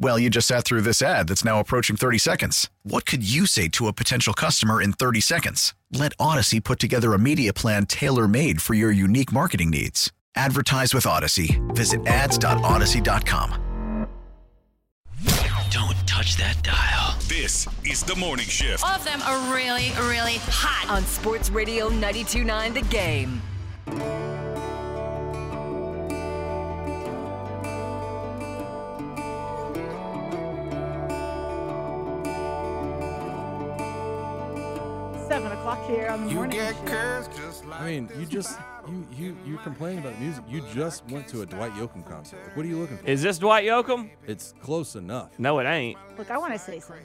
Well, you just sat through this ad that's now approaching 30 seconds. What could you say to a potential customer in 30 seconds? Let Odyssey put together a media plan tailor made for your unique marketing needs. Advertise with Odyssey. Visit ads.odyssey.com. Don't touch that dial. This is the morning shift. All of them are really, really hot. On Sports Radio 92.9 The Game. Seven o'clock here on the morning. show. I mean, you just you you you complaining about music. You just went to a Dwight Yoakam concert. Like, what are you looking for? Is this Dwight Yoakam? It's close enough. No, it ain't. Look, I want to say something.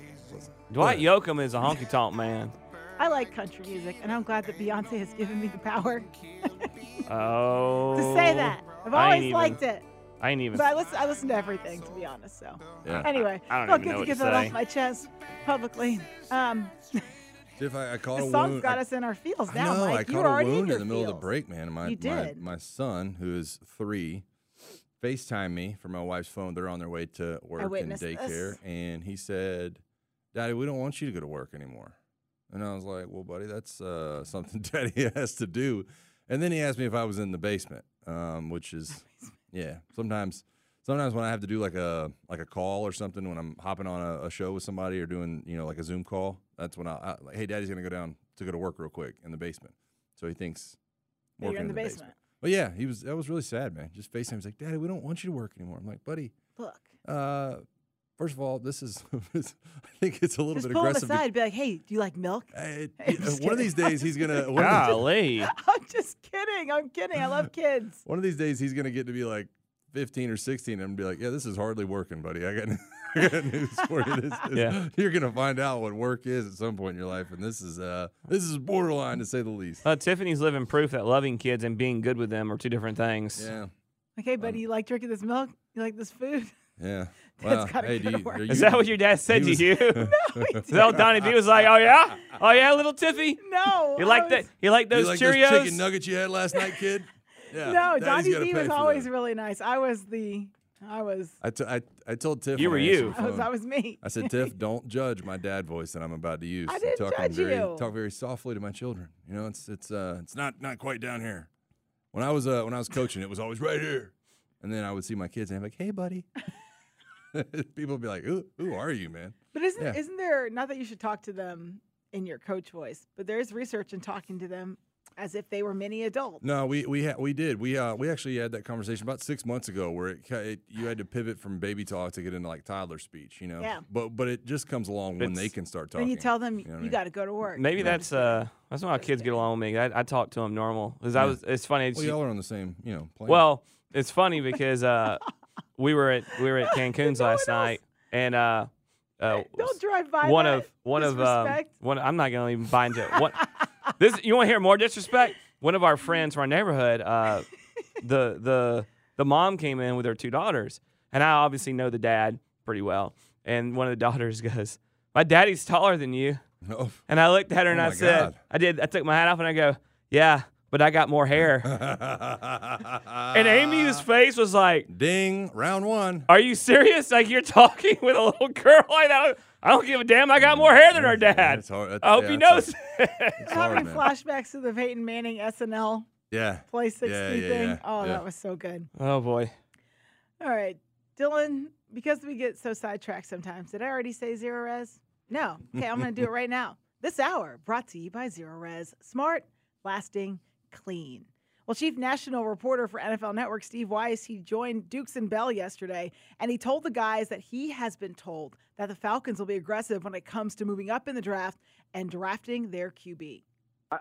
Dwight Yoakam is a honky tonk man. I like country music, and I'm glad that Beyonce has given me the power Oh. to say that. I've I ain't always even- liked it. I ain't even. But I listen, I listen to everything, to be honest. So, Yeah. anyway, I don't felt even good know to what get to that say. off my chest publicly. Um, If I, I caught the a song's wound. got I, us in our feels now, know, Mike. I you caught a wound in, in the middle of the break, man. My, You my did. my son, who is three, FaceTime me from my wife's phone. They're on their way to work and witnessed daycare, this. and he said, "Daddy, we don't want you to go to work anymore." And I was like, "Well, buddy, that's uh, something Daddy has to do." And then he asked me if I was in the basement, um, which is, yeah. Sometimes, sometimes when I have to do like a like a call or something, when I'm hopping on a, a show with somebody or doing you know like a Zoom call, that's when I, I like, hey, Daddy's gonna go down to go to work real quick in the basement. So he thinks you're working in the basement. But yeah, he was that was really sad, man. Just FaceTime. He's like, Daddy, we don't want you to work anymore. I'm like, buddy, Look, uh, first of all, this is I think it's a little just bit pull him aggressive. aside. Be like, hey, do you like milk? Uh, I'm just one of these days he's gonna one of, these, Golly. I'm just kidding. I'm kidding. I love kids. one of these days he's gonna get to be like 15 or 16 and be like, yeah, this is hardly working, buddy. I got, I got news for you. This is, Yeah. You're gonna find out what work is at some point in your life, and this is uh this is borderline to say the least. Uh, Tiffany's living proof that loving kids and being good with them are two different things. Yeah, Like, hey, buddy, you like drinking this milk? You like this food? yeah. Dad's Well, hey, go do you, work. are Is that what your dad said he to was- you? Is that what Donnie B was like? Oh yeah, oh yeah, little Tiffy. No. You I like was- that? You like You those like Cheerios? those chicken nuggets you had last night, kid? Yeah. No, Daddy's Donnie B was always that. really nice. I was the, I was, I, t- I, I told Tiff. You were you. the I was, I was me. I said, Tiff, don't judge my dad voice that I'm about to use. I didn't talking judge very, you. Talk very softly to my children. You know, it's it's uh it's not not quite down here. When I was uh when I was coaching, it was always right here. And then I would see my kids and I'm like, hey, buddy. People would be like, who, who are you, man? But isn't Yeah. isn't there not that you should talk to them in your coach voice, but there is research in talking to them as if they were mini adults. No, we we ha- we did. We uh we actually had that conversation about six months ago where it, it you had to pivot from baby talk to get into like toddler speech, you know. Yeah. But but it just comes along when they can start talking. Then you tell them you, know what I mean? got to go to work. Maybe that's uh that's not how kids get along with me. I, I talk to them normal because I was. It's funny. Well, y'all are on the same, you know. Plane. Well, it's funny because uh, we were at we were at Cancun's last night, and uh, uh, Don't drive by one that. of one of um, one. I'm not gonna even bind it. What this? You want to hear more disrespect? One of our friends from our neighborhood, uh, the the the mom came in with her two daughters, and I obviously know the dad pretty well. And one of the daughters goes, "My daddy's taller than you." Oh. And I looked at her and Oh I said, God. "I did." I took my hat off and I go, "Yeah, but I got more hair." and Amy's face was like, "Ding, round one." Are you serious? Like you're talking with a little girl like that? I don't give a damn. I got more hair than her dad. It's hard. I hope yeah, he knows. hard. I'm It's hard, having man. flashbacks to the Peyton Manning SNL Yeah. Play 60 Yeah, yeah, thing. yeah, Oh, yeah. that was so good. oh boy. All right, Dylan, because we get so sidetracked sometimes, did I already say Zerorez? No. Okay, I'm going to do it right now. This hour brought to you by Zerorez. Smart, lasting, clean. Well, chief national reporter for NFL Network, Steve Wyche, he joined Dukes and Bell yesterday, and he told the guys that he has been told that the Falcons will be aggressive when it comes to moving up in the draft and drafting their QB.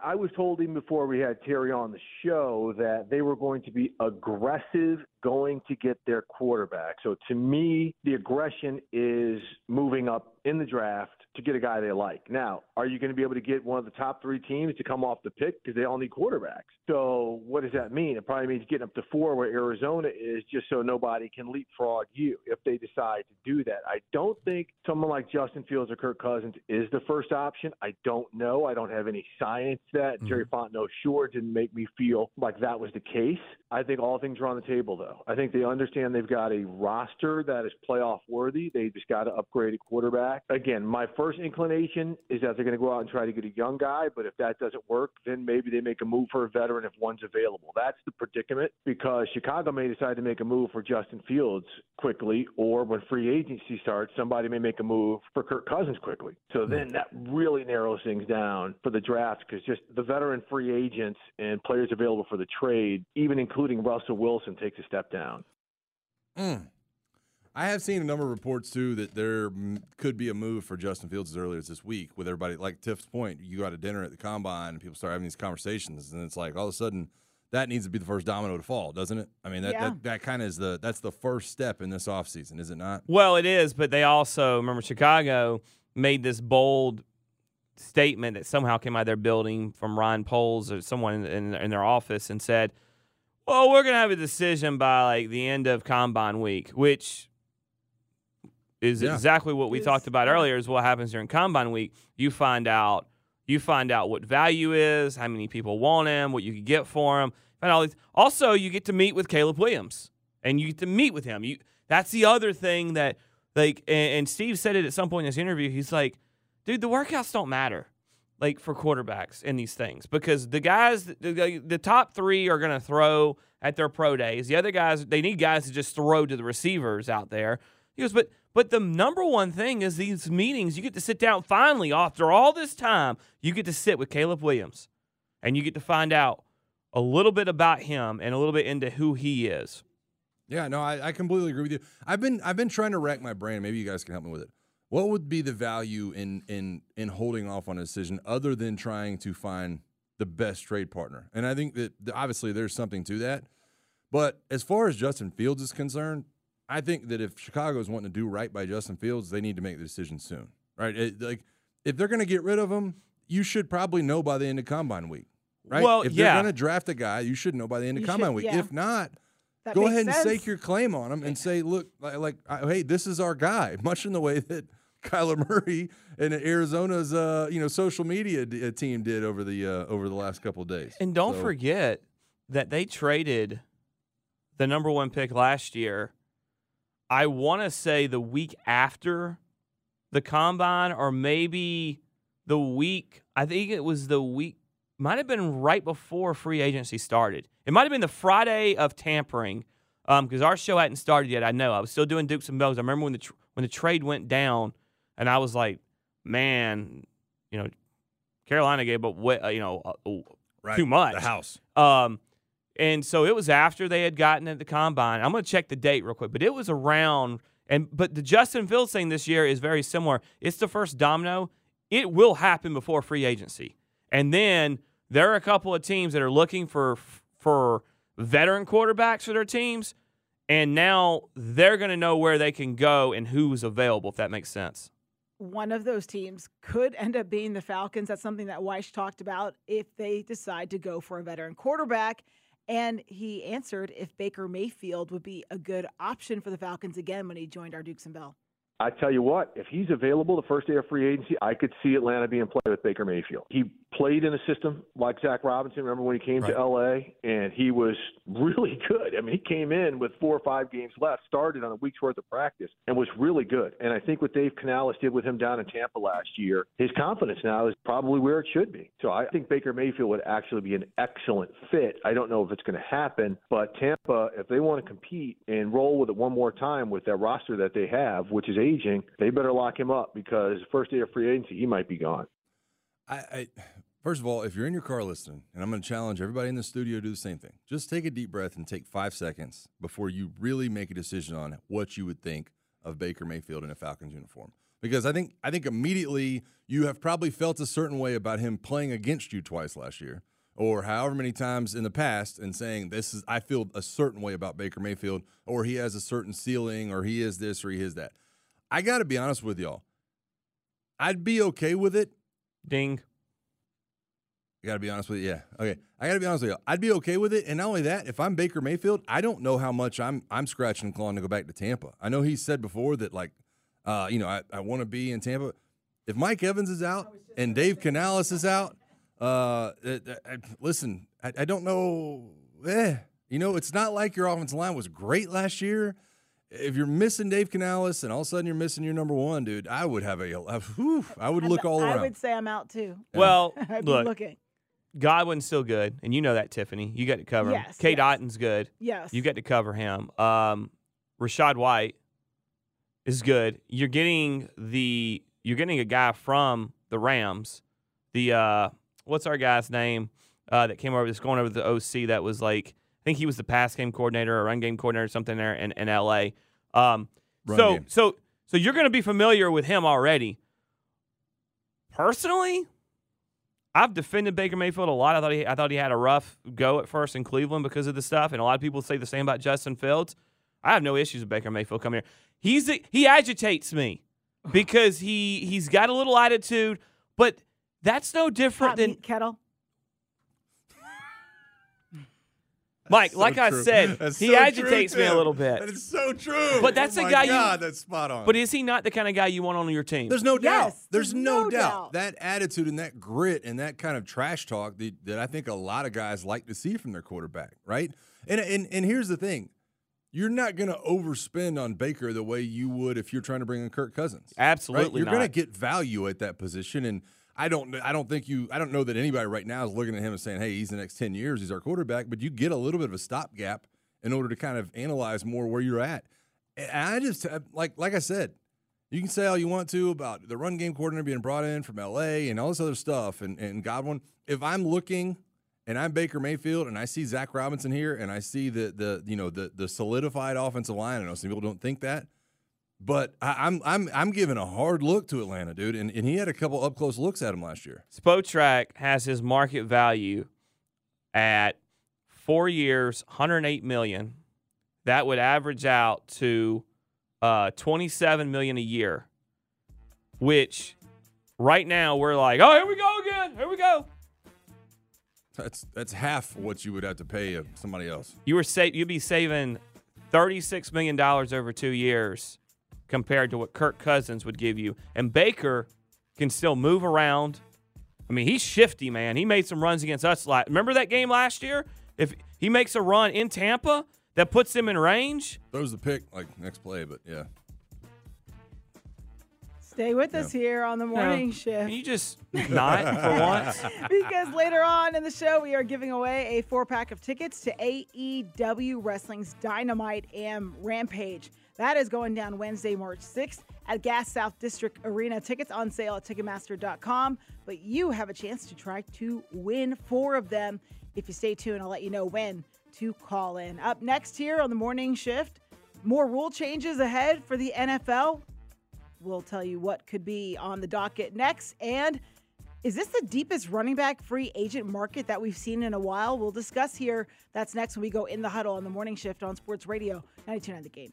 I was told even before we had Terry on the show that they were going to be aggressive going to get their quarterback. So to me, the aggression is moving up in the draft to get a guy they like. Now, are you going to be able to get one of the top three teams to come off the pick because they all need quarterbacks? So what does that mean? It probably means getting up to four where Arizona is, just so nobody can leapfrog you if they decide to do that. I don't think someone like Justin Fields or Kirk Cousins is the first option. I don't know. I don't have any science that mm-hmm. Terry Fontenot sure didn't make me feel like that was the case. I think all things are on the table, though. I think they understand they've got a roster that is playoff worthy. They just got to upgrade a quarterback. Again, my first inclination is that they're going to go out and try to get a young guy, but if that doesn't work, then maybe they make a move for a veteran if one's available. That's the predicament because Chicago may decide to make a move for Justin Fields quickly, or when free agency starts, somebody may make a move for Kirk Cousins quickly. So then that really narrows things down for the draft because just the veteran free agents and players available for the trade, even including Russell Wilson, takes a step down. Mm. I have seen a number of reports too that there could be a move for Justin Fields as early as this week. With everybody, like Tiff's point, you go out to dinner at the combine and people start having these conversations, and it's like all of a sudden that needs to be the first domino to fall, doesn't it? I mean, that yeah. that, that kind of is the that's the first step in this offseason, is it not? Well, it is, but they also remember Chicago made this bold statement that somehow came out of their building from Ryan Poles or someone in, in, in their office and said, "Well, we're going to have a decision by like the end of combine week," which is yeah. exactly what we talked about earlier is what happens during combine week. You find out you find out what value is how many people want him what you can get for him and all these. Also you get to meet with caleb williams and you get to meet with him. You that's the other thing that like and, and steve said it at some point in this interview. He's like dude the workouts don't matter like for quarterbacks in these things because the guys the, the top three are going to throw at their pro days. The other guys they need guys to just throw to the receivers out there. He goes but but the number one thing is these meetings, you get to sit down finally after all this time, you get to sit with Caleb Williams and you get to find out a little bit about him and a little bit into who he is. Yeah, no, I, I completely agree with you. I've been I've been trying to rack my brain. Maybe you guys can help me with it. What would be the value in in in holding off on a decision other than trying to find the best trade partner? And I think that obviously there's something to that. But as far as Justin Fields is concerned, I think that if Chicago is wanting to do right by Justin Fields, they need to make the decision soon, right? It, like if they're going to get rid of him, you should probably know by the end of combine week, right? Well, if they're going to draft a guy, you should know by the end of you combine should, week. Yeah. If not, that go ahead sense. and stake your claim on him and say, look, like, like, hey, this is our guy, much in the way that Kyler Murray and Arizona's uh, you know social media d- uh, team did over the uh, over the last couple of days. And don't so. forget that they traded the number one pick last year I want to say the week after the combine, or maybe the week. I think it was the week. Might have been right before free agency started. It might have been the Friday of tampering, because um, our show hadn't started yet. I know I was still doing Dukes and Bells. I remember when the tr- when the trade went down, and I was like, man, you know, Carolina gave up, uh, you know, uh, right. too much. The house. Um, and so it was after they had gotten at the combine. I'm going to check the date real quick, but it was around. And but the Justin Fields thing this year is very similar. It's the first domino. It will happen before free agency, and then there are a couple of teams that are looking for for veteran quarterbacks for their teams, and now they're going to know where they can go and who's available. If that makes sense. One of those teams could end up being the Falcons. That's something that Wyche talked about if they decide to go for a veteran quarterback. And he answered if Baker Mayfield would be a good option for the Falcons again when he joined our Dukes and Bell. I tell you what, if he's available the first day of free agency, I could see Atlanta being played with Baker Mayfield. He played in a system like Zac Robinson. Remember when he came right. to LA and he was really good. I mean, he came in with four or five games left, started on a week's worth of practice, and was really good. And I think what Dave Canales did with him down in Tampa last year, his confidence now is probably where it should be. So I think Baker Mayfield would actually be an excellent fit. I don't know if it's going to happen, but Tampa, if they want to compete and roll with it one more time with that roster that they have, which is aging, they better lock him up because first day of free agency, he might be gone. I, I First of all, if you're in your car listening, and I'm going to challenge everybody in the studio to do the same thing, just take a deep breath and take five seconds before you really make a decision on what you would think of Baker Mayfield in a Falcons uniform. Because I think I think immediately you have probably felt a certain way about him playing against you twice last year, or however many times in the past, and saying this is I feel a certain way about Baker Mayfield, or he has a certain ceiling, or he is this, or he is that. I got to be honest with y'all. I'd be okay with it. Ding. I got to be honest with you. Yeah. Okay. I got to be honest with you. I'd be okay with it. And not only that, if I'm Baker Mayfield, I don't know how much I'm I'm scratching and clawing to go back to Tampa. I know he said before that like, uh, you know, I, I want to be in Tampa. If Mike Evans is out and Dave Canales is out, uh, listen, I, I don't know. Eh, you know, it's not like your offensive line was great last year if you're missing Dave Canales and all of a sudden you're missing your number one, dude, I would have a, a whew, I would look all around. I would say I'm out too. Well, I'd look, be looking. Godwin's still good, and you know that, Tiffany. You got to cover him. Yes, Cade yes. Otton's good. Yes. You got to cover him. Um, Rachaad White is good. You're getting the you're getting a guy from the Rams. The uh, what's our guy's name uh, that came over that's going over the OC that was like I think he was the pass game coordinator or run game coordinator or something there in, in LA. Um, so game. so so you're going to be familiar with him already. Personally, I've defended Baker Mayfield a lot. I thought he I thought he had a rough go at first in Cleveland because of the stuff, and a lot of people say the same about Justin Fields. I have no issues with Baker Mayfield coming here. He's he agitates me because he he's got a little attitude, but that's no different Hot than meat kettle. Mike. So like I said, That's he so true, agitates me a little bit. That is so true. But that's oh a my guy God, you. that's spot on. But is he not the kind of guy you want on your team? There's no doubt. Yes, there's, there's no, no doubt. doubt. that attitude and that grit and that kind of trash talk that, that I think a lot of guys like to see from their quarterback, right? And and and here's the thing. You're not going to overspend on Baker the way you would if you're trying to bring in Kirk Cousins. right? Absolutely You're not. going to get value at that position and I don't I don't think you I don't know that anybody right now is looking at him and saying, "Hey, he's the next 10 years, he's our quarterback," but you get a little bit of a stopgap in order to kind of analyze more where you're at. And I just uh, like like I said, you can say all you want to about the run game coordinator being brought in from LA and all this other stuff and, and Godwin. If I'm looking and I'm Baker Mayfield and I see Zac Robinson here and I see the the you know the the solidified offensive line, I know some people don't think that. But I, I'm I'm I'm giving a hard look to Atlanta, dude, and, and he had a couple up close looks at him last year. Spotrac has his market value at four years, 108 million. That would average out to uh, 27 million a year, which right now we're like, oh, here we go again. Here we go. That's that's half what you would have to pay somebody else. You were sa- you'd be saving 36 million dollars over two years compared to what Kirk Cousins would give you, and Baker can still move around. I mean, he's shifty, man. He made some runs against us. la- Remember that game last year? If he makes a run in Tampa that puts him in range, Throws the pick like next play, but yeah. Stay with us here on the morning No. shift. Can you just not for once? because later on in the show, we are giving away a four pack of tickets to AEW Wrestling's Dynamite and Rampage. That is going down Wednesday, March 6th at Gas South District Arena. Tickets on sale at Ticketmaster.com, but you have a chance to try to win four of them. If you stay tuned, I'll let you know when to call in. Up next here on the morning shift, more rule changes ahead for the NFL. We'll tell you what could be on the docket next. And is this the deepest running back free agent market that we've seen in a while? We'll discuss here. That's next when we go in the huddle on the morning shift on Sports Radio 929 The Game.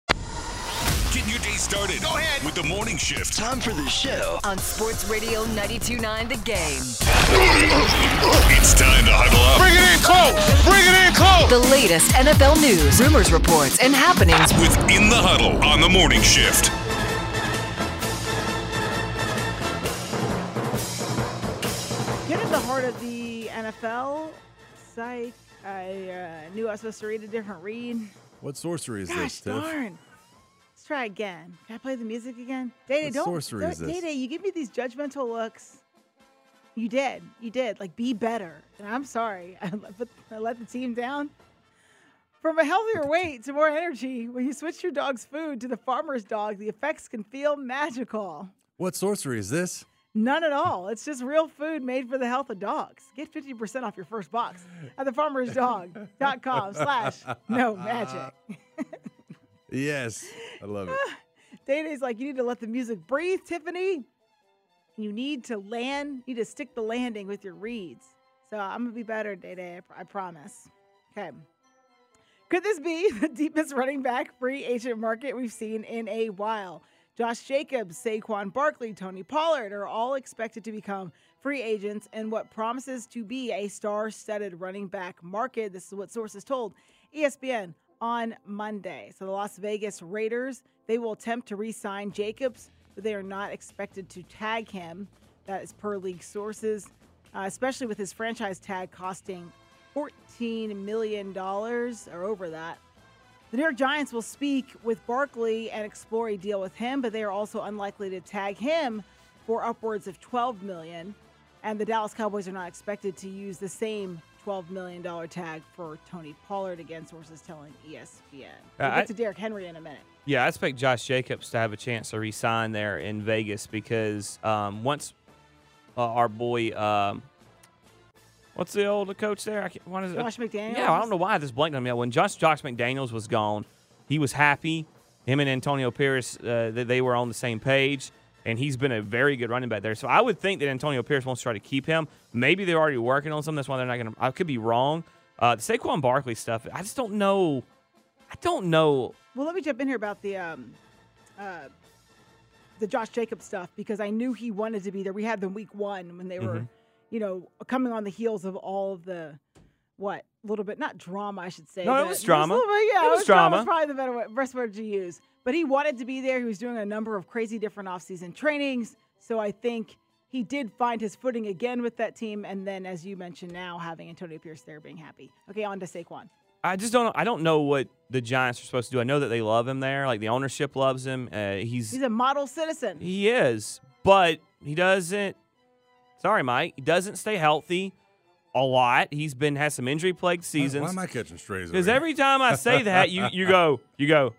Get your day started. Go ahead with the morning shift. Time for the show. On Sports Radio 92.9 The Game. It's time to huddle up. Bring it in close. Bring it in close. The latest NFL news, rumors, reports, and happenings. within the Huddle on the morning shift. Get in the heart of the NFL. Psych. I uh, knew I was supposed to read a different read. What sorcery is Gosh this, Tiff? darn. Try again. Can I play the music again? Day What don't. sorcery is don't- this? Day-Day, you give me these judgmental looks. You did. You did. Like, be better. And I'm sorry. I let, the- I let the team down. From a healthier weight to more energy, when you switch your dog's food to the farmer's dog, the effects can feel magical. What sorcery is this? None at all. It's just real food made for the health of dogs. Get 50% off your first box at thefarmersdog.com slash no magic. Yes, I love it. Day Day's like, you need to let the music breathe, Tiffany. You need to land, you need to stick the landing with your reads. So I'm to be better, Day, I, promise. Okay. Could this be the deepest running back free agent market we've seen in a while? Josh Jacobs, Saquon Barkley, Tony Pollard are all expected to become free agents in what promises to be a star studded running back market. This is what sources told ESPN on Monday. So the Las Vegas Raiders, they will attempt to re sign Jacobs, but they are not expected to tag him. That is per league sources, uh, especially with his franchise tag costing $14 million or over that. The New York Giants will speak with Barkley and explore a deal with him, but they are also unlikely to tag him for upwards of 12 million. And the Dallas Cowboys are not expected to use the same 12 million dollar tag for Tony Pollard again, sources telling ESPN. We'll Uh, get to Derrick Henry in a minute. Yeah, I expect Josh Jacobs to have a chance to re-sign there in Vegas because um, once uh, our boy, um, what's the old coach there? I can't, what is it? Josh McDaniels? Yeah, I don't know why this blanked on me. When Josh Josh McDaniels was gone, he was happy. Him and Antonio Pierce, uh, they, they were on the same page, and he's been a very good running back there. So I would think that Antonio Pierce wants to try to keep him. Maybe they're already working on something. That's why they're not going to. I could be wrong. Uh, the Saquon Barkley stuff, I just don't know. I don't know. Well, let me jump in here about the um, uh, the Josh Jacobs stuff because I knew he wanted to be there. We had them week one when they were, Mhm. you know, coming on the heels of all of the what little bit not drama I should say. No, it was drama. little bit- yeah, It was drama. drama. Probably the better word, best word to use. But he wanted to be there. He was doing a number of crazy different offseason trainings. So I think he did find his footing again with that team. And then, as you mentioned, now having Antonio Pierce there, being happy. Okay, on to Saquon. I just don't. I don't know what the Giants are supposed to do. I know that they love him there. Like the ownership loves him. Uh, he's He's a model citizen. he is, but he doesn't. Sorry, Mike. He doesn't stay healthy a lot. He's been has some injury plagued seasons. why am I catching strays? Because every time I say that, you you go you go,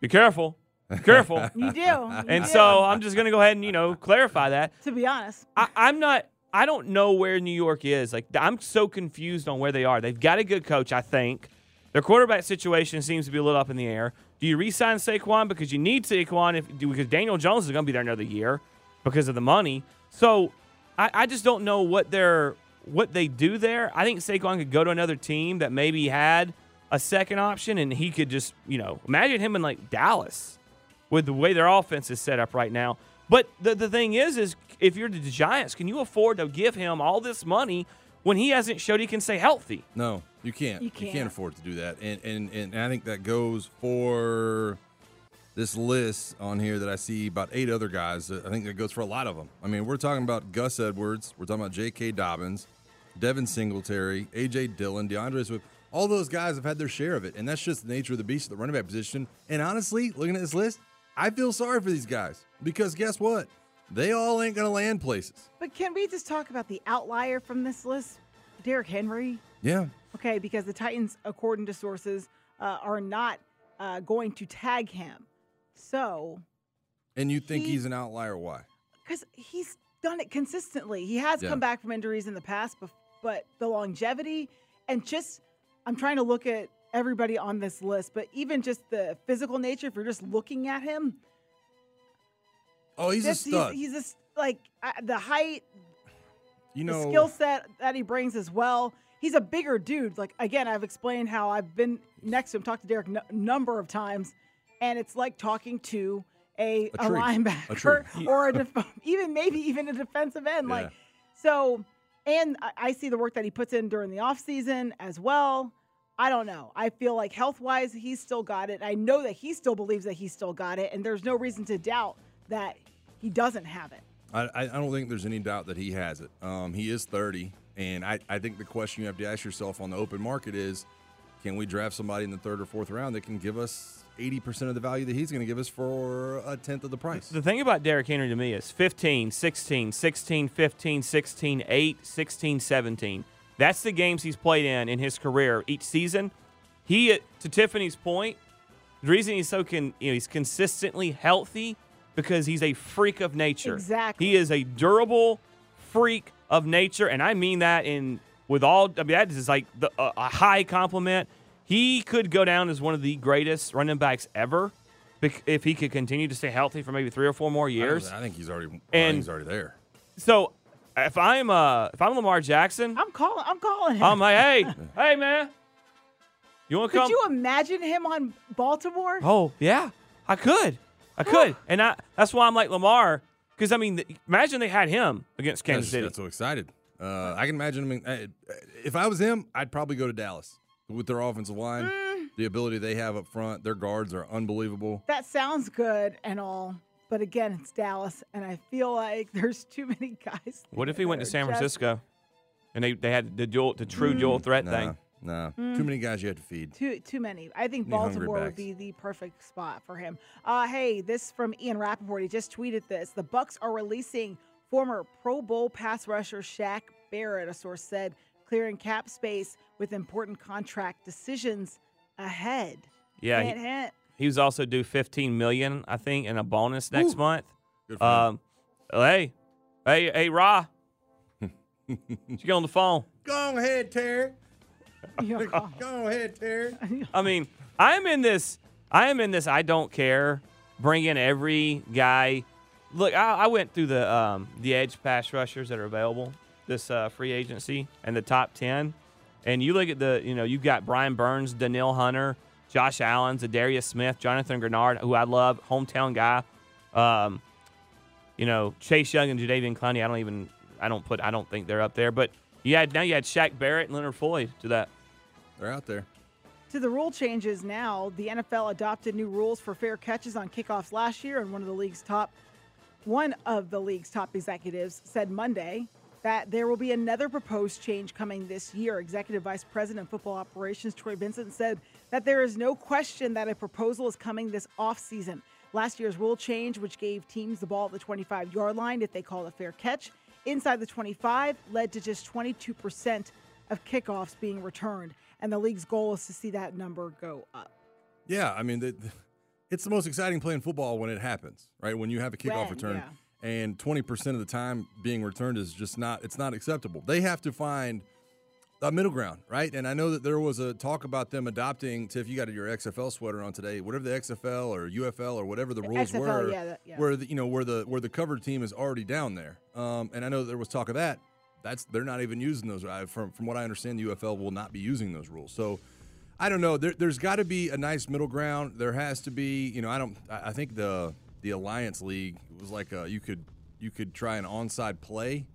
be careful, be careful. You do. You and do. so I'm just gonna go ahead and you know clarify that. to be honest, I, I'm not. I don't know where New York is. Like I'm so confused on where they are. They've got a good coach, I think. Their quarterback situation seems to be a little up in the air. Do you re-sign Saquon because you need Saquon if because Daniel Jones is going to be there another year because of the money? So I, I just don't know what they're what they do there. I think Saquon could go to another team that maybe had a second option and he could just you know imagine him in like Dallas with the way their offense is set up right now. But the, the thing is, is if you're the Giants, can you afford to give him all this money when he hasn't showed he can stay healthy? No, you can't. You You can't. can't, afford to do that. And, and and I think that goes for this list on here that I see about eight other guys. I think that goes for a lot of them. I mean, we're talking about Gus Edwards. We're talking about J.K. Dobbins, Devin Singletary, A.J. Dillon, D'Andre Swift. All those guys have had their share of it, and that's just the nature of the beast of the running back position. And honestly, looking at this list, I feel sorry for these guys because guess what? They all ain't gonna land places. but can we just talk about the outlier from this list, Derrick Henry? Yeah, Okay, because the Titans, according to sources, uh, are not uh, going to tag him. So, and you think He- he's an outlier? Why? because he's done it consistently, he has Yeah. come back from injuries in the past, but the longevity and just, I'm trying to look at everybody on this list, but even just the physical nature, if you're just looking at him, Oh, he's a stud. He's, he's a like uh, the height, you the know, skill set that he brings as well. He's a bigger dude. Like again, I've explained how I've been next to him, talked to Derrick a number of times, and it's like talking to a, A a, tree. A linebacker or a def- even maybe even a defensive end. Like so, and I, see the work that he puts in during the offseason as well. I don't know. I feel like health wise, he's still got it. I know that he still believes that he's still got it, and there's no reason to doubt that he doesn't have it. I, I I don't think there's any doubt that he has it. Um, he is 30, and I, I think the question you have to ask yourself on the open market is, can we draft somebody in the third or fourth round that can give us 80% of the value that he's going to give us for a tenth of the price? The thing about Derrick Henry to me is 15, 16, 16, 15, 16, 8, 16, 17. That's the games he's played in in his career each season. He, to Tiffany's point, the reason he's so can you know he's consistently healthy because he's a freak of nature. Exactly. He is a durable freak of nature, and I mean that in with all. I mean that is like the, a, a high compliment. He could go down as one of the greatest running backs ever if he could continue to stay healthy for maybe three or four more years. don't- I think he's already. And- he's already there. So if I'm uh if I'm Lamar Jackson, I'm calling. I'm calling him. I'm like, hey, hey man, you want to come? Could you imagine him on Baltimore? Oh yeah, I could, I could, and I, that's why I'm like Lamar because I mean, th- imagine they had him against Kansas That's- City. Got so excited. Uh, I can imagine him. in- If I was him, I'd probably go to Dallas with their offensive line, Mm. the ability they have up front. Their guards are unbelievable. That sounds good and all, but again, it's Dallas, and I feel like there's too many guys. What if he went to that are San just- Francisco, and they, they had the dual, the true Mm. dual threat Nah, thing? nah. Mm. Too many guys you have to feed. Too too many. I think Need Baltimore would be the perfect spot for him. Uh, hey, this from Ian Rapoport. He just tweeted this. The Bucks are releasing former Pro Bowl pass rusher Shaq Barrett, a source said, clearing cap space with important contract decisions ahead. Yeah, Hint, he, hint. he was also due 15 million, I think, in a bonus next Ooh. month. Good for him. Um, hey, hey, hey, Ra, you get on the phone. Go ahead, Terry. Go ahead, Terry. I mean, I'm in this. I am in this. I don't care. Bring in every guy. Look, I, I went through the um, the edge pass rushers that are available this uh, free agency and the top ten, and you look at the. You know, you've got Brian Burns, Danielle Hunter, Josh Allen, Za'Darius Smith, Jonathan Greenard, who I love, hometown guy. Um, you know, Chase Young and Jadeveon Clowney. I don't even. I don't put. I don't think they're up there. But you had now you had Shaq Barrett and Leonard Floyd to that. They're out there. To the rule changes now, the NFL adopted new rules for fair catches on kickoffs last year, and one of the league's top one of the league's top executives said Monday that there will be another proposed change coming this year. Executive Vice President of Football Operations Troy Vincent said that there is no question that a proposal is coming this offseason. Last year's rule change, which gave teams the ball at the 25 yard line if they call a fair catch inside the 25, led to just 22% of kickoffs being returned. And the league's goal is to see that number go up. Yeah, I mean, the, the- it's the most exciting play in football when it happens, right? When you have a kickoff When, return, yeah. and 20% of the time being returned is just not, it's not acceptable. They have to find a middle ground, right? And I know that there was a talk about them adopting, Tiff, you got your XFL sweater on today, whatever the XFL or UFL or whatever the rules XFL, were, yeah, that- yeah. where the, you know where the where the covered team is already down there. Um, and I know there was talk of that. That's they're not even using those. I, from from what I understand, the UFL will not be using those rules. So I don't know. There, there's got to be a nice middle ground. There has to be. You know, I don't. I I think the the Alliance League was like a, you could you could try an onside play.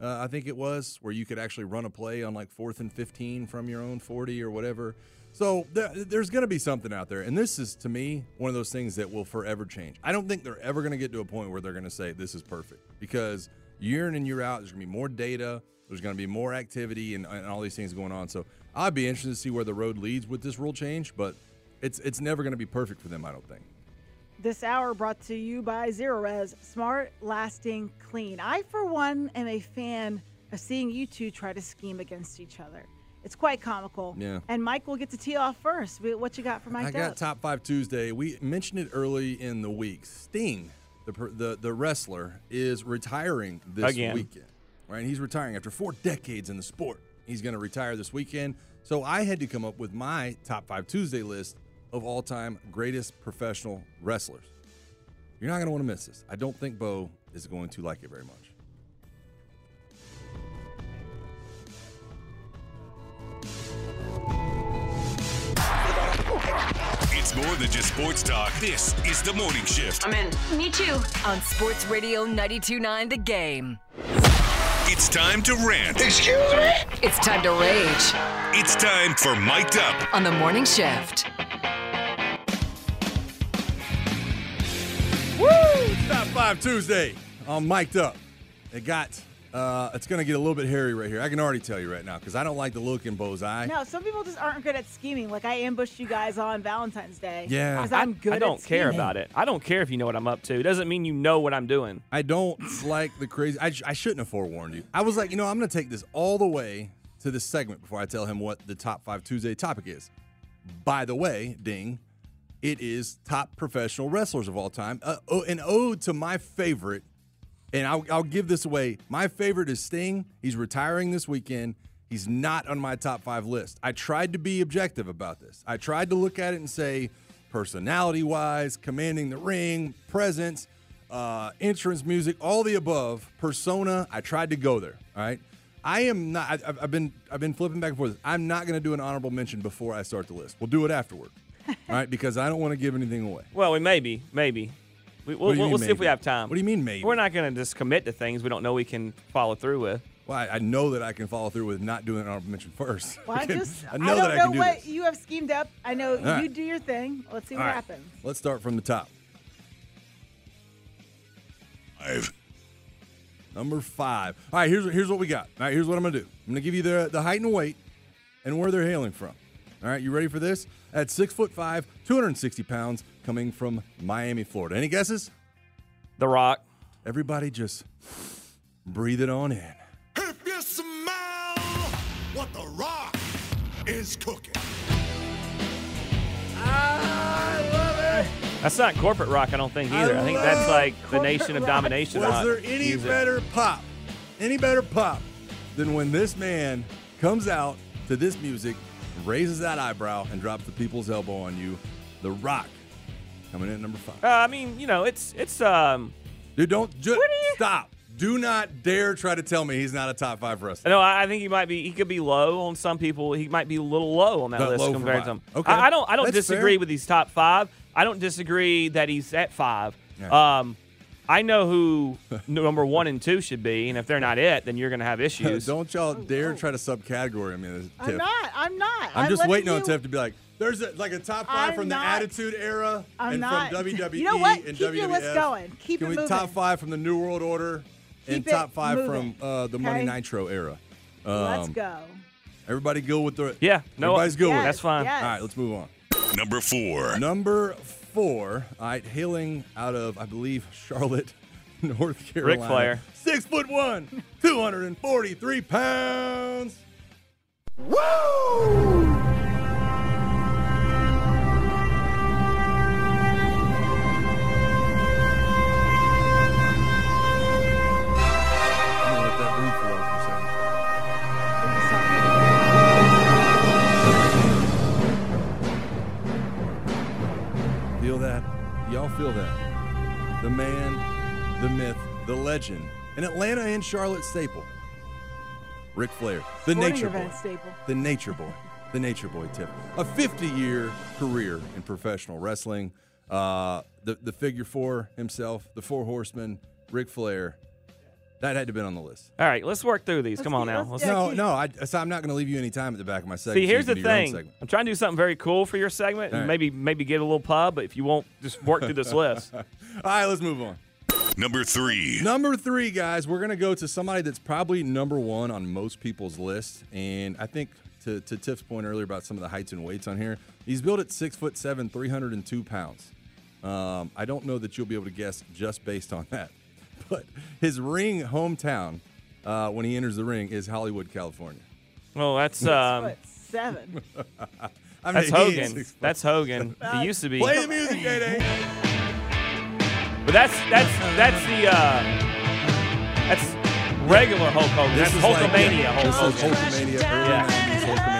Uh, I think it was where you could actually run a play on like fourth and fifteen from your own forty or whatever. So there, there's going to be something out there, and this is to me one of those things that will forever change. I don't think they're ever going to get to a point where they're going to say this is perfect because year in and year out, there's going to be more data, there's going to be more activity, and, and all these things going on. So I'd be interested to see where the road leads with this rule change, but it's it's never going to be perfect for them. I don't think. This hour brought to you by Zerorez, smart, lasting, clean. I, for one, am a fan of seeing you two try to scheme against each other. It's quite comical. Yeah. And Mike will get to tee off first. What you got for Mike? I got top five Tuesday. We mentioned it early in the week. Sting, the the the wrestler, is retiring this Again. weekend. Right, he's retiring after four decades in the sport. He's going to retire this weekend. So I had to come up with my top five Tuesday list of all time greatest professional wrestlers. You're not going to want to miss this. I don't think Beau is going to like it very much. It's more than just sports talk. This is the morning shift. I'm in. Me too. On Sports Radio 92.9 The Game. It's time to rant. Excuse me? It's time to rage It's time for Mike'd Up. on the morning shift. Woo! Top five Tuesday on Mike'd Up. It got, uh, it's going to get a little bit hairy right here. I can already tell you right now because I don't like the look in Beau's eye. No, some people just aren't good at scheming. Like I ambushed you guys on Valentine's Day. Yeah. because I- I'm good. I don't at care scheming. about it. I don't care if you know what I'm up to. It doesn't mean you know what I'm doing. I don't like the crazy. I, sh- I shouldn't have forewarned you. I was like, you know, I'm going to take this all the way to this segment before I tell him what the top five Tuesday topic is. By the way, ding, it is top professional wrestlers of all time. Uh, oh, an ode to my favorite, and I'll, I'll give this away. My favorite is Sting. He's retiring this weekend. He's not on my top five list. I tried to be objective about this. I tried to look at it and say, personality wise, commanding the ring, presence, uh, entrance music, all the above, persona. I tried to go there. All right. I am not. I've, I've been. I've been flipping back and forth. I'm not going to do an honorable mention before I start the list. We'll do it afterward. all right, because I don't want to give anything away. Well, we maybe, maybe. We, we'll What do you we'll, we'll see if we have time. What do you mean maybe? We're not going to just commit to things we don't know we can follow through with. Well, I, I know that I can follow through with not doing an honorable mention first. Well, I I, can- just I know don't that I know can do what this. you have schemed up. I know you right. do your thing. Let's see All what right, happens. Let's start from the top. Five. Number five. All right, here's here's what we got. All right, here's what I'm gonna do. I'm gonna give you the the height and weight and where they're hailing from. All right, you ready for this? At six foot five, 260 pounds, coming from Miami, Florida. Any guesses? The Rock. Everybody just breathe it on in. If you smell what the rock is cooking. I love it. That's not corporate rock, I don't think either. I, think that's like the Nation of rock. Domination. Was rock there any music. better pop, any better pop than when this man comes out to this music, raises that eyebrow, and drops the people's elbow on you? The Rock coming in at number five. Uh, I mean, you know, it's it's um. Dude, don't ju- stop. Do not dare try to tell me he's not a top five wrestler. No, I I think he might be. He could be low on some people. He might be a little low on that list compared to him. Okay. I, I don't. I don't That's disagree fair. with these top five. I don't disagree that he's at five. Yeah. Um, I know who number one and two should be, and if they're not it, then you're going to have issues. don't y'all dare try to subcategory me. Tiff. I'm not. I'm not. I'm just letting waiting on you- Tiff to be like, there's a, like a top 5 I'm from the Attitude Era I'm and not. from WWE You know what? and Keep WWF. your list going. Keep Can it we moving. top five from the New World Order and Keep it top five moving, from uh, the Money okay? Nitro era? Let's Um, go. Everybody go with the Yeah, no, everybody's good with Yes, it. that's fine. yes. All right, let's move on. Number four. Number four, all right, hailing out of I believe Charlotte, North Carolina. Flair. Six foot one, two hundred and forty-three pounds. I'm legend, an Atlanta and Charlotte staple. Ric Flair, the Sporting Nature Boy, staple. the Nature Boy, the Nature Boy tip. A 50-year career in professional wrestling. Uh, the the figure four himself, the Four Horsemen, Ric Flair. That had to have been on the list. All right, let's work through these. Let's Come on now. let's- Let's- No, no, I, so I'm not going to leave you any time at the back of my segment. See, here's can the do your own thing. I'm trying to do something very cool for your segment, All and right. maybe maybe get a little pub. But if you won't, just work through this list. All right, let's move on. Number three. Number three, guys, we're going to go to somebody that's probably number one on most people's list. And I think to, to Tiff's point earlier about some of the heights and weights on here, he's built at six foot seven, 302 pounds. Um, I don't know that you'll be able to guess just based on that. But his ring hometown, uh, when he enters the ring, is Hollywood, California. Well, that's um, Foot seven. I that's mean, he is Hogan. That's Hogan. He used to be. Play the music, Day Day. But that's that's that's the uh, that's regular Hulk Hogan. This that's is like- Hulkamania yeah, Hulk this is Hogan. Hulkamania, early Yeah. 90s Hulkamania.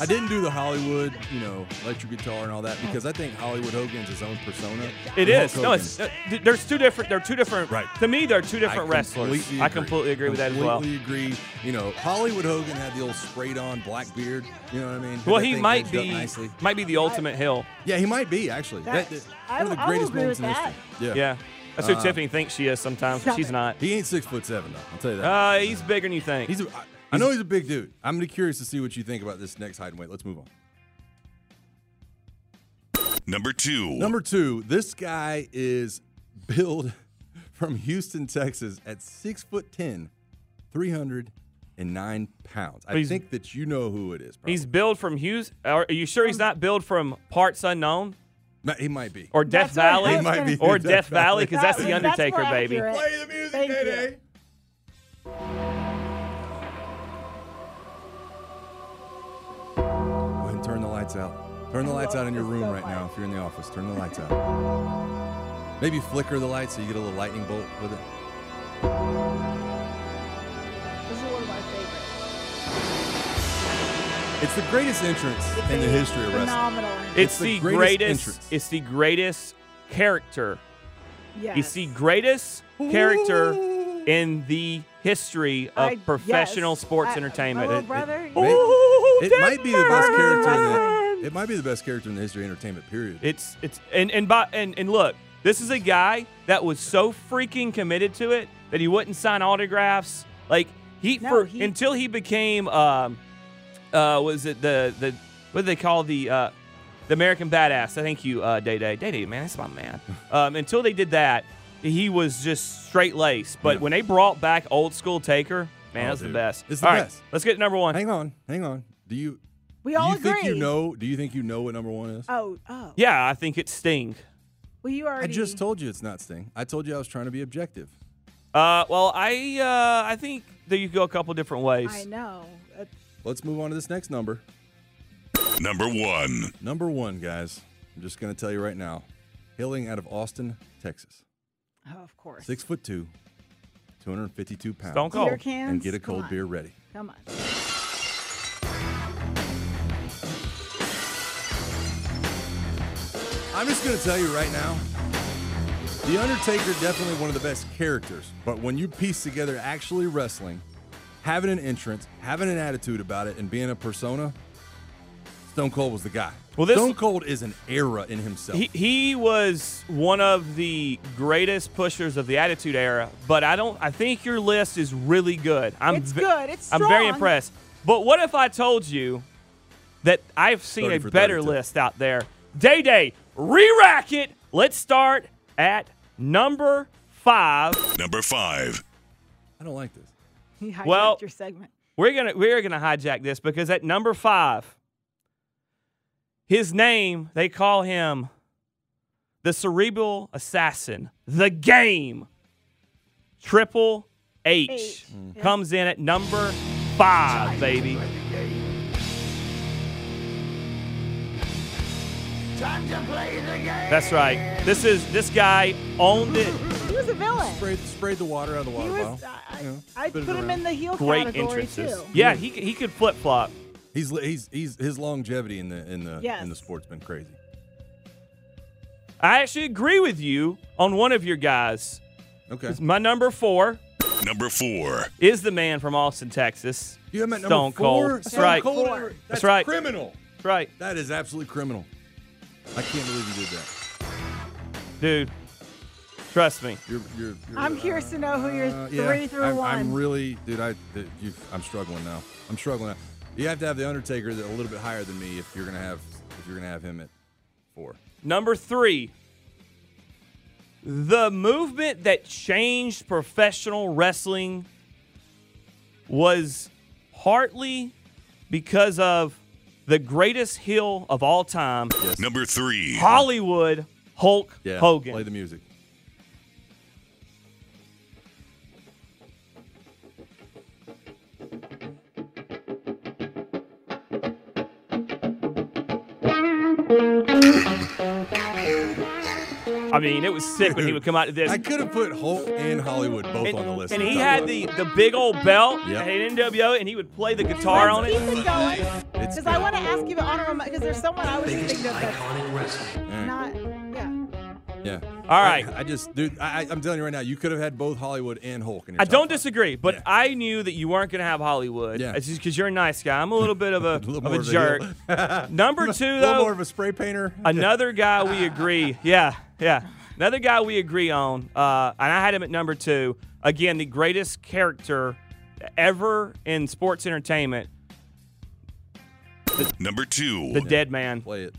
I didn't do the Hollywood, you know, electric guitar and all that because I think Hollywood Hogan's his own persona. It and is. Hulk No, it's uh, th- there's two different. They're two different. Right. To me, they're two different I wrestlers. completely I completely agree with that as well. Completely agree. You know, Hollywood Hogan had the old sprayed on black beard. You know what I mean? Well, That he thing might edged up be nicely. might be the ultimate hill. Yeah, he might be actually. That- That- that- I one of the I will greatest agree moments in that. history. Yeah. Yeah. That's who Uh, Tiffany thinks she is sometimes, but Stop she's it. not. He ain't six foot seven though. I'll tell you that. Uh, he's bigger than you think. He's a, I, I know he's a big dude. I'm really curious to see what you think about this next height and weight. Let's move on. Number two. Number two, this guy is billed from Houston, Texas at six foot ten, three hundred and nine pounds. I He's- think that you know who it is. Probably. He's billed from Hughes. Are you sure he's not billed from parts unknown he might be. or Death That's Valley? He might be. Or Death Death Valley Valley. because that's the That- that's Undertaker, baby. Play the music, Thank you. Lights out. Turn the lights out in your room right now if you're in the office. Turn the lights out. Maybe flicker the lights so you get a little lightning bolt with it. This is one of my favorites. It's the greatest entrance It's in the history of wrestling. Phenomenal. It's, It's the, the greatest greatest. entrance. It's the greatest character. Yes. It's the greatest character in the history of I- professional yes. sports I- entertainment. Oh, It- it- brother. It, Ooh, might be the best character. In the, it might be the best character in the history of entertainment. Period. It's it's and and by and, and look, this is a guy that was so freaking committed to it that he wouldn't sign autographs. Like he No, for he- until he became um uh was it the the what do they call the uh the American Badass? I thank you, uh Day Day. Day Day, man, that's my man. um until they did that, he was just straight laced. But Yeah. when they brought back old school Taker, man, Oh, that's the dude. best. It's the All right, best. let's get to number one. hang on, hang on. Do you? We do all you agree. think you know? Do you think you know what number one is? Oh, oh. Yeah, I think it's Sting. Well, you already. I just told you it's not Sting. I told you I was trying to be objective. Uh, well, I uh, I think that you could go a couple different ways. I know. Uh, Let's move on to this next number. Number one. Number one, guys. I'm just going to tell you right now. Hailing out of Austin, Texas. oh, of course. Six foot two, 252 pounds. Stone Cold. Beer cans. And get a cold beer ready. Come on. I'm just going to tell you right now. The Undertaker definitely one of the best characters, but when you piece together actually wrestling, having an entrance, having an attitude about it, and being a persona, Stone Cold was the guy. Well, this- Stone Cold is an era in himself. He, he was one of the greatest pushers of the Attitude Era, but I don't. I think your list is really good. I'm It's ve- good. It's strong. I'm very impressed. But what if I told you that I've seen a better 32. list out there? Day Day, re-rack it. Let's start at number five. Number five. I don't like this. You hijacked Well- your segment. We're gonna we're gonna hijack this because at number five, his name they call him the cerebral assassin, the game. Triple H, H, comes in at number five, baby. That's right. This is this guy owned it. He was a villain. Sprayed, sprayed the water out of the He water was. bottle. I, You know, I'd spit it put him around. in the heel Great category entrances. too. Yeah, he he could flip flop. He's he's he's his longevity in the in the in the Yes. sport's been crazy. I actually agree with you on one of your guys. Okay. It's my number four Number four. is the man from Austin, Texas. You have him at Stone number four. Cold. That's Stone right. Cold? Four. That's, That's right. Criminal. That's right, That is absolutely criminal. I can't believe you did that. dude. Trust me. You're, you're, you're, I'm curious to know who your uh, yeah, three through I'm, one. I'm really, dude. I, th- you, I'm struggling now. I'm struggling now. You have to have the Undertaker that a little bit higher than me if you're gonna have if you're gonna have him at four. Number three, the movement that changed professional wrestling was partly because of the greatest heel of all time, Number three. Hollywood Hulk Yeah. Hogan. Play the music. I mean, it was sick when he would come out to this. I could have put Hulk and Hollywood both and, on the list. and he had the, the big old belt Yep. at NWO, and he would play the guitar on it. Keep it. it going. It's Because I want to ask you about honorable because there's someone I was thinking of that's Yeah. not. Yeah. Yeah. All right. I, I just, dude, I, I- I'm telling you right now, you could have had both Hollywood and Hulk in your I don't five. disagree, but I knew that you weren't going to have Hollywood. Yeah. It's just because you're a nice guy. I'm a little bit of a, little of more a of a jerk. heel. Number A two, little though, more of a spray painter. another guy we agree. Yeah, yeah. Another guy we agree on, uh, and I had him at number two. Again, the greatest character ever in sports entertainment, Number two. the Dead Man. Play it.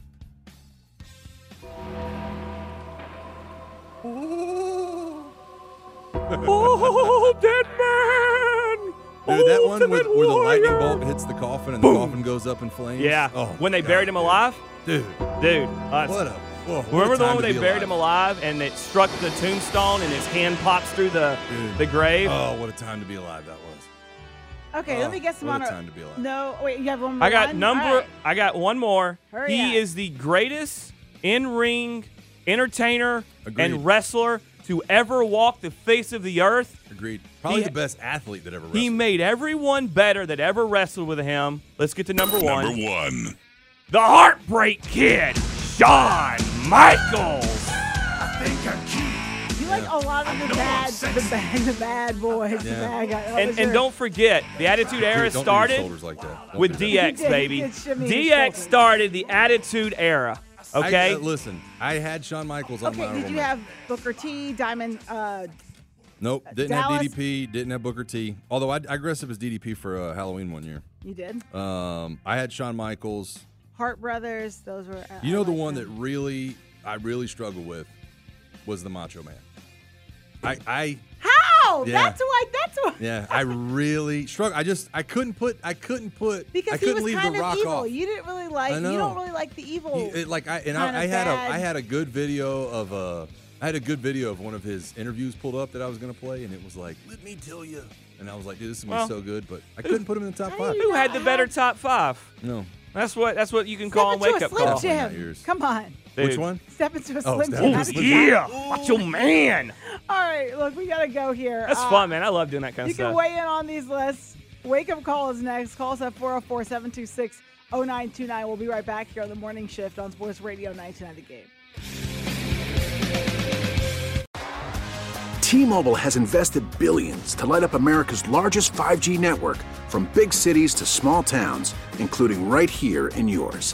Oh, Dead Man! Dude, that one with, where the lightning bolt hits the coffin and Boom. the coffin goes up in flames. Yeah. Oh, when they God. buried him alive, Dude, dude. uh, what a. whoa, what a Remember the one where they buried alive. him alive and it struck the tombstone and his hand pops through the Dude. the grave? Oh, what a time to be alive that was. Okay, Oh, let me get some what a honor. time to be alive. No, wait, you have one more. I got one? number. All right. I got one more. Hurry he up. is the greatest in-ring entertainer Agreed. and wrestler to ever walk the face of the earth. Agreed. Probably He- the best athlete that ever wrestled. He made everyone better that ever wrestled with him. Let's get to number one. Number one. The Heartbreak Kid, Shawn Michaels. I think I keep. You like a lot of the bad, the bad, the bad boys, the bad guys. That And, was and don't forget, the Attitude Era don't started like that. With. DX, did- baby. did shimmy his DX started the Attitude Era. Okay. I, uh, listen, I had Shawn Michaels on my Okay, did you have Booker T, Diamond? Uh, Nope, didn't Dallas? have DDP, didn't have Booker T. Although I, I dressed up as DDP for uh, Halloween one year. you did. Um, I had Shawn Michaels. Hart Brothers. Those were. uh, You I know the like one that really I really struggled with was the Macho Man. I I How? Yeah. That's why. That's why. yeah I really struggled. I just I couldn't put I couldn't put Because I he couldn't was leave kind the of Rock evil. off. You didn't really like. You don't really like the evil. He- it- like I and I, I had a bad. I had a good video of a I had a good video of one of his interviews pulled up that I was gonna play and it was like let me tell you and I was like dude this is gonna Well, be so good but I couldn't put him in the top five. you Who had the better top five? No, That's what. That's what you can Step call a wake a up call. Jim. Jim. Come on. which one? Step into a Oh, Slim step Jim. into a That's Slim the Jim. Yeah, watch your man. All right, look, we gotta go here. That's Uh, fun, man. I love doing that kind of stuff. You can weigh in on these lists. Wake up call is next. Call us at 404 726 0929. We'll be right back here on the morning shift on Sports Radio 929 The Game. T-Mobile has invested billions to light up America's largest 5G network from big cities to small towns, including right here in yours.